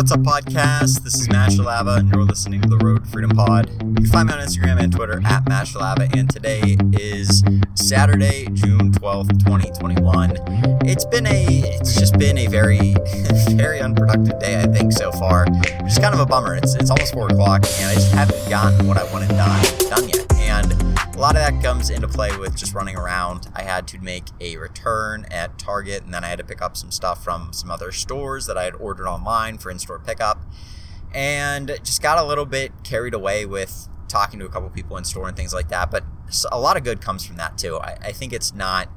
What's Up podcast. This is Master Lava, and you're listening to the Road Freedom Pod. You can find me on Instagram and Twitter at Master Lava, and today is Saturday, June 12th, 2021. It's been a, it's just been a very, very unproductive day, I think, so far. Which is kind of a bummer. It's, it's almost 4 o'clock, and I just haven't gotten what I wanted done, done yet. A lot of that comes into play with just running around. I had to make a return at Target, and then I had to pick up some stuff from some other stores that I had ordered online for in store pickup. And just got a little bit carried away with talking to a couple people in store and things like that. But a lot of good comes from that too. I, I think it's not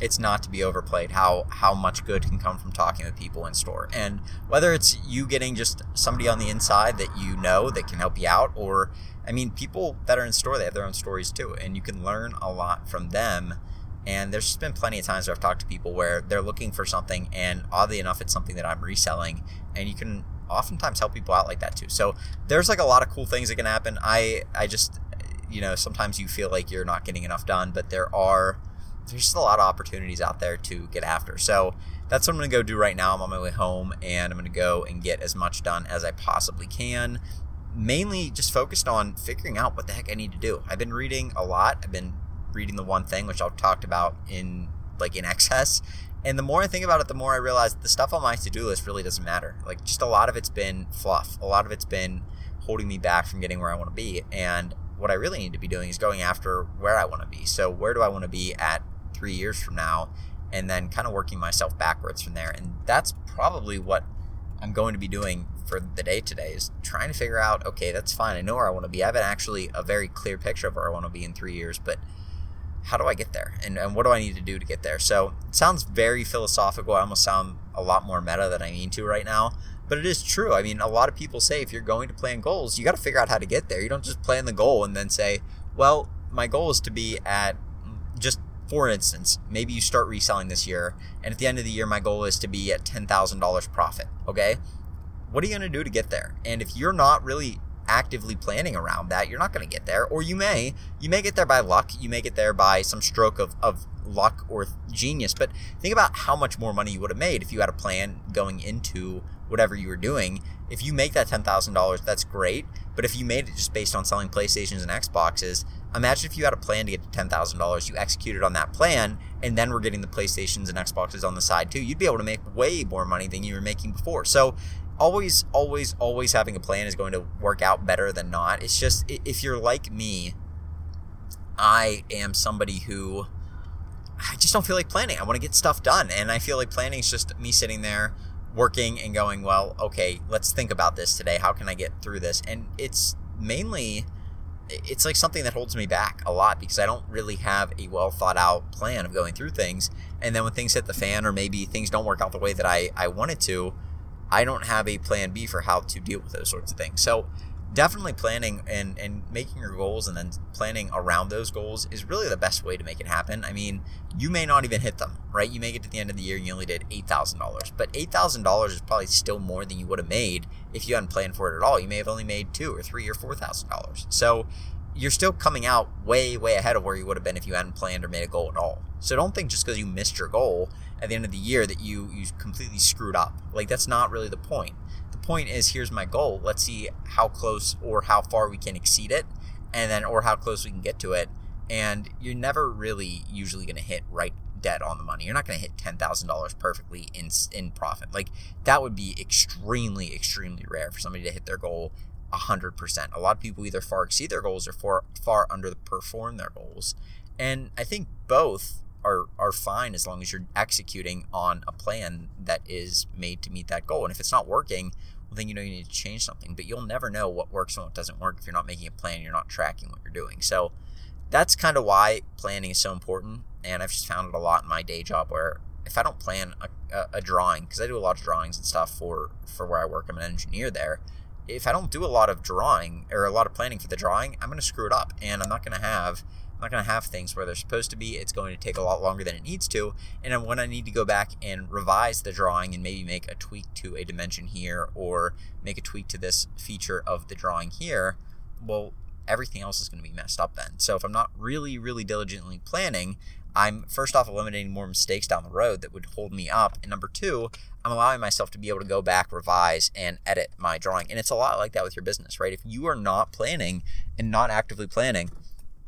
it's not to be overplayed how how much good can come from talking with people in store. And whether it's you getting just somebody on the inside that you know that can help you out or i mean people that are in store they have their own stories too and you can learn a lot from them. And there's been plenty of times where i've talked to people where they're looking for something and oddly enough it's something that i'm reselling and you can oftentimes help people out like that too. So there's like a lot of cool things that can happen. I i just you know sometimes you feel like you're not getting enough done but there are there's just a lot of opportunities out there to get after. So that's what I'm going to go do right now. I'm on my way home and I'm going to go and get as much done as I possibly can. Mainly just focused on figuring out what the heck I need to do. I've been reading a lot. I've been reading the one thing, which I've talked about in like in excess. And the more I think about it, the more I realize the stuff on my to do list really doesn't matter. Like, just a lot of it's been fluff. A lot of it's been holding me back from getting where I want to be. And what I really need to be doing is going after where I want to be. So, where do I want to be at three years from now, and then kind of working myself backwards from there. And that's probably what I'm going to be doing for the day today is trying to figure out, okay, that's fine. I know where I want to be. I have actually a very clear picture of where I want to be in three years, but how do I get there? And, and what do I need to do to get there? So it sounds very philosophical. I almost sound a lot more meta than I mean to right now. But it is true. I mean, a lot of people say if you're going to plan goals, you got to figure out how to get there. You don't just plan the goal and then say, well, my goal is to be at for instance, maybe you start reselling this year, and at the end of the year, my goal is to be at $10,000 profit. Okay. What are you going to do to get there? And if you're not really actively planning around that, you're not going to get there. Or you may. You may get there by luck. You may get there by some stroke of, of luck or genius. But think about how much more money you would have made if you had a plan going into whatever you were doing. If you make that $10,000, that's great. But if you made it just based on selling PlayStations and Xboxes, imagine if you had a plan to get to $10,000, you executed on that plan, and then we're getting the PlayStations and Xboxes on the side too. You'd be able to make way more money than you were making before. So, always, always, always having a plan is going to work out better than not. It's just, if you're like me, I am somebody who I just don't feel like planning. I want to get stuff done. And I feel like planning is just me sitting there working and going, well, okay, let's think about this today. How can I get through this? And it's mainly it's like something that holds me back a lot because I don't really have a well thought out plan of going through things. And then when things hit the fan or maybe things don't work out the way that I, I wanted to, I don't have a plan B for how to deal with those sorts of things. So definitely planning and, and making your goals and then planning around those goals is really the best way to make it happen. I mean, you may not even hit them, right? You may get to the end of the year and you only did $8,000, but $8,000 is probably still more than you would have made if you hadn't planned for it at all. You may have only made two or three or $4,000. So you're still coming out way, way ahead of where you would have been if you hadn't planned or made a goal at all. So don't think just because you missed your goal at the end of the year that you, you completely screwed up. Like that's not really the point The point is here's my goal. Let's see how close or how far we can exceed it, and then or how close we can get to it. And you're never really usually going to hit right dead on the money. You're not going to hit ten thousand dollars perfectly in in profit. Like that would be extremely extremely rare for somebody to hit their goal hundred percent. A lot of people either far exceed their goals or far far underperform their goals. And I think both are are fine as long as you're executing on a plan that is made to meet that goal. And if it's not working, well then you know you need to change something. But you'll never know what works and what doesn't work if you're not making a plan, you're not tracking what you're doing. So that's kind of why planning is so important. And I've just found it a lot in my day job where if I don't plan a, a, a drawing, because I do a lot of drawings and stuff for for where I work, I'm an engineer there. If I don't do a lot of drawing or a lot of planning for the drawing, I'm going to screw it up, and I'm not going to have I'm not going to have things where they're supposed to be. It's going to take a lot longer than it needs to. And when I need to go back and revise the drawing and maybe make a tweak to a dimension here or make a tweak to this feature of the drawing here, well, everything else is going to be messed up then. So if I'm not really, really diligently planning, I'm first off eliminating more mistakes down the road that would hold me up. And number two, I'm allowing myself to be able to go back, revise, and edit my drawing. And it's a lot like that with your business, right? If you are not planning and not actively planning,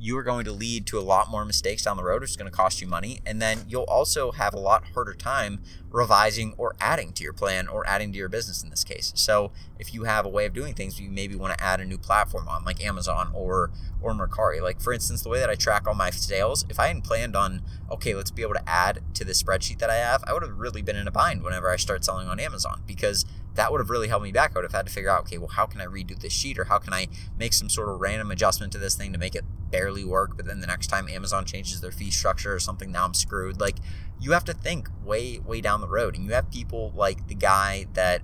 you are going to lead to a lot more mistakes down the road, which is going to cost you money. And then you'll also have a lot harder time revising or adding to your plan or adding to your business in this case. So if you have a way of doing things, you maybe want to add a new platform on like Amazon or or Mercari. Like for instance, the way that I track all my sales, if I hadn't planned on, okay, let's be able to add to the spreadsheet that I have, I would have really been in a bind whenever I start selling on Amazon because that would have really helped me back. I would have had to figure out, okay, well, how can I redo this sheet or how can I make some sort of random adjustment to this thing to make it barely work? But then the next time Amazon changes their fee structure or something, now I'm screwed. Like, you have to think way, way down the road. And you have people like the guy that,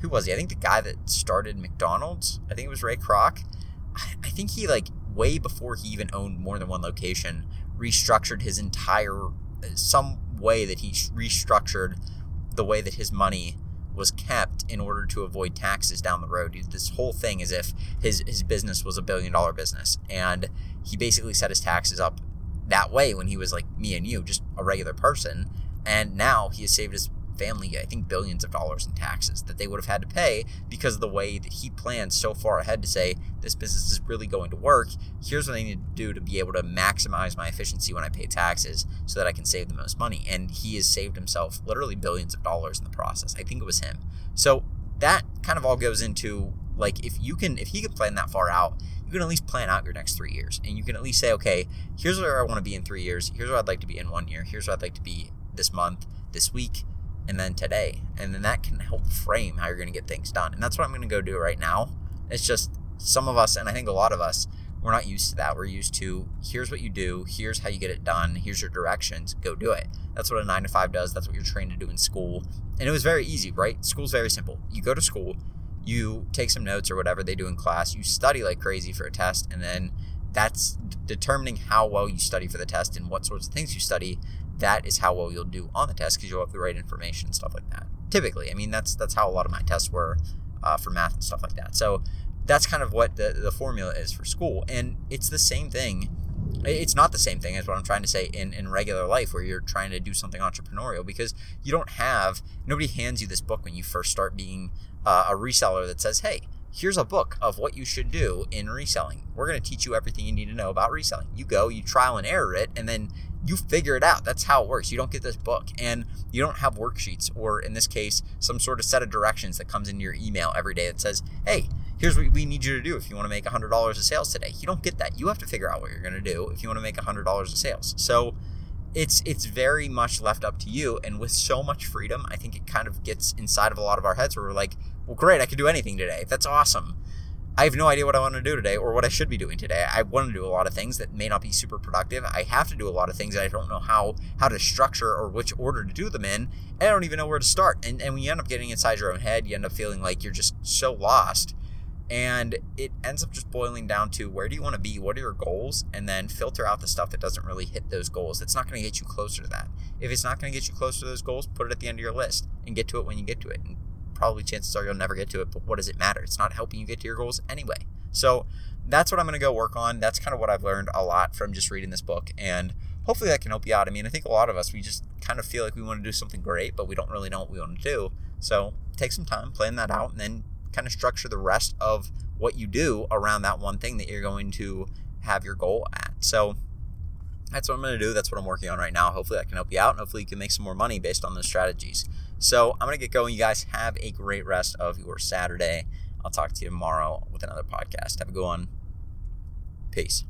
who was he? I think the guy that started McDonald's, I think it was Ray Kroc. I think he, like, way before he even owned more than one location, restructured his entire, uh, some way that he restructured the way that his money was kept in order to avoid taxes down the road. This whole thing is if his his business was a billion dollar business, and he basically set his taxes up that way when he was like me and you, just a regular person, and now he has saved his family, I think, billions of dollars in taxes that they would have had to pay because of the way that he planned so far ahead to say, this business is really going to work. Here's what I need to do to be able to maximize my efficiency when I pay taxes so that I can save the most money. And he has saved himself literally billions of dollars in the process. I think it was him. So that kind of all goes into like if you can if he can plan that far out you can at least plan out your next three years and you can at least say okay here's where i want to be in three years here's where i'd like to be in one year here's where i'd like to be this month this week and then today. And then that can help frame how you're going to get things done. And that's what I'm going to go do right now. It's just some of us, and I think a lot of us, we're not used to that. We're used to here's what you do, here's how you get it done, here's your directions, go do it. That's what a nine to five does. That's what you're trained to do in school. And it was very easy, right? School's very simple. You go to school, you take some notes or whatever they do in class, you study like crazy for a test, and then that's determining how well you study for the test and what sorts of things you study that is how well you'll do on the test because you'll have the right information and stuff like that. Typically, I mean that's that's how a lot of my tests were uh, for math and stuff like that. So that's kind of what the, the formula is for school, and it's the same thing. It's not the same thing as what I'm trying to say in, in regular life where you're trying to do something entrepreneurial because you don't have nobody hands you this book when you first start being uh, a reseller that says, hey, here's a book of what you should do in reselling. We're going to teach you everything you need to know about reselling. You go, you trial and error it, and then you figure it out. That's how it works. You don't get this book and you don't have worksheets or in this case, some sort of set of directions that comes into your email every day that says, hey, here's what we need you to do if you want to make $100 of sales today. You don't get that. You have to figure out what you're going to do if you want to make $100 of sales. So it's it's very much left up to you and with so much freedom, I think it kind of gets inside of a lot of our heads where we're like, well great, I can do anything today. That's awesome. I have no idea what I want to do today or what I should be doing today. I want to do a lot of things that may not be super productive. I have to do a lot of things that I don't know how how to structure or which order to do them in. And I don't even know where to start. And, and when you end up getting inside your own head, you end up feeling like you're just so lost. And it ends up just boiling down to where do you want to be? What are your goals? And then filter out the stuff that doesn't really hit those goals. It's not going to get you closer to that. If it's not going to get you closer to those goals, put it at the end of your list and get to it when you get to it. And probably chances are you'll never get to it, but what does it matter? It's not helping you get to your goals anyway. So that's what I'm going to go work on. That's kind of what I've learned a lot from just reading this book. And hopefully that can help you out. I mean, I think a lot of us, we just kind of feel like we want to do something great, but we don't really know what we want to do. So take some time, plan that out, and then kind of structure the rest of what you do around that one thing that you're going to have your goal at. So that's what I'm going to do. That's what I'm working on right now. Hopefully that can help you out, and hopefully you can make some more money based on those strategies. So I'm going to get going. You guys have a great rest of your Saturday. I'll talk to you tomorrow with another podcast. Have a good one. Peace.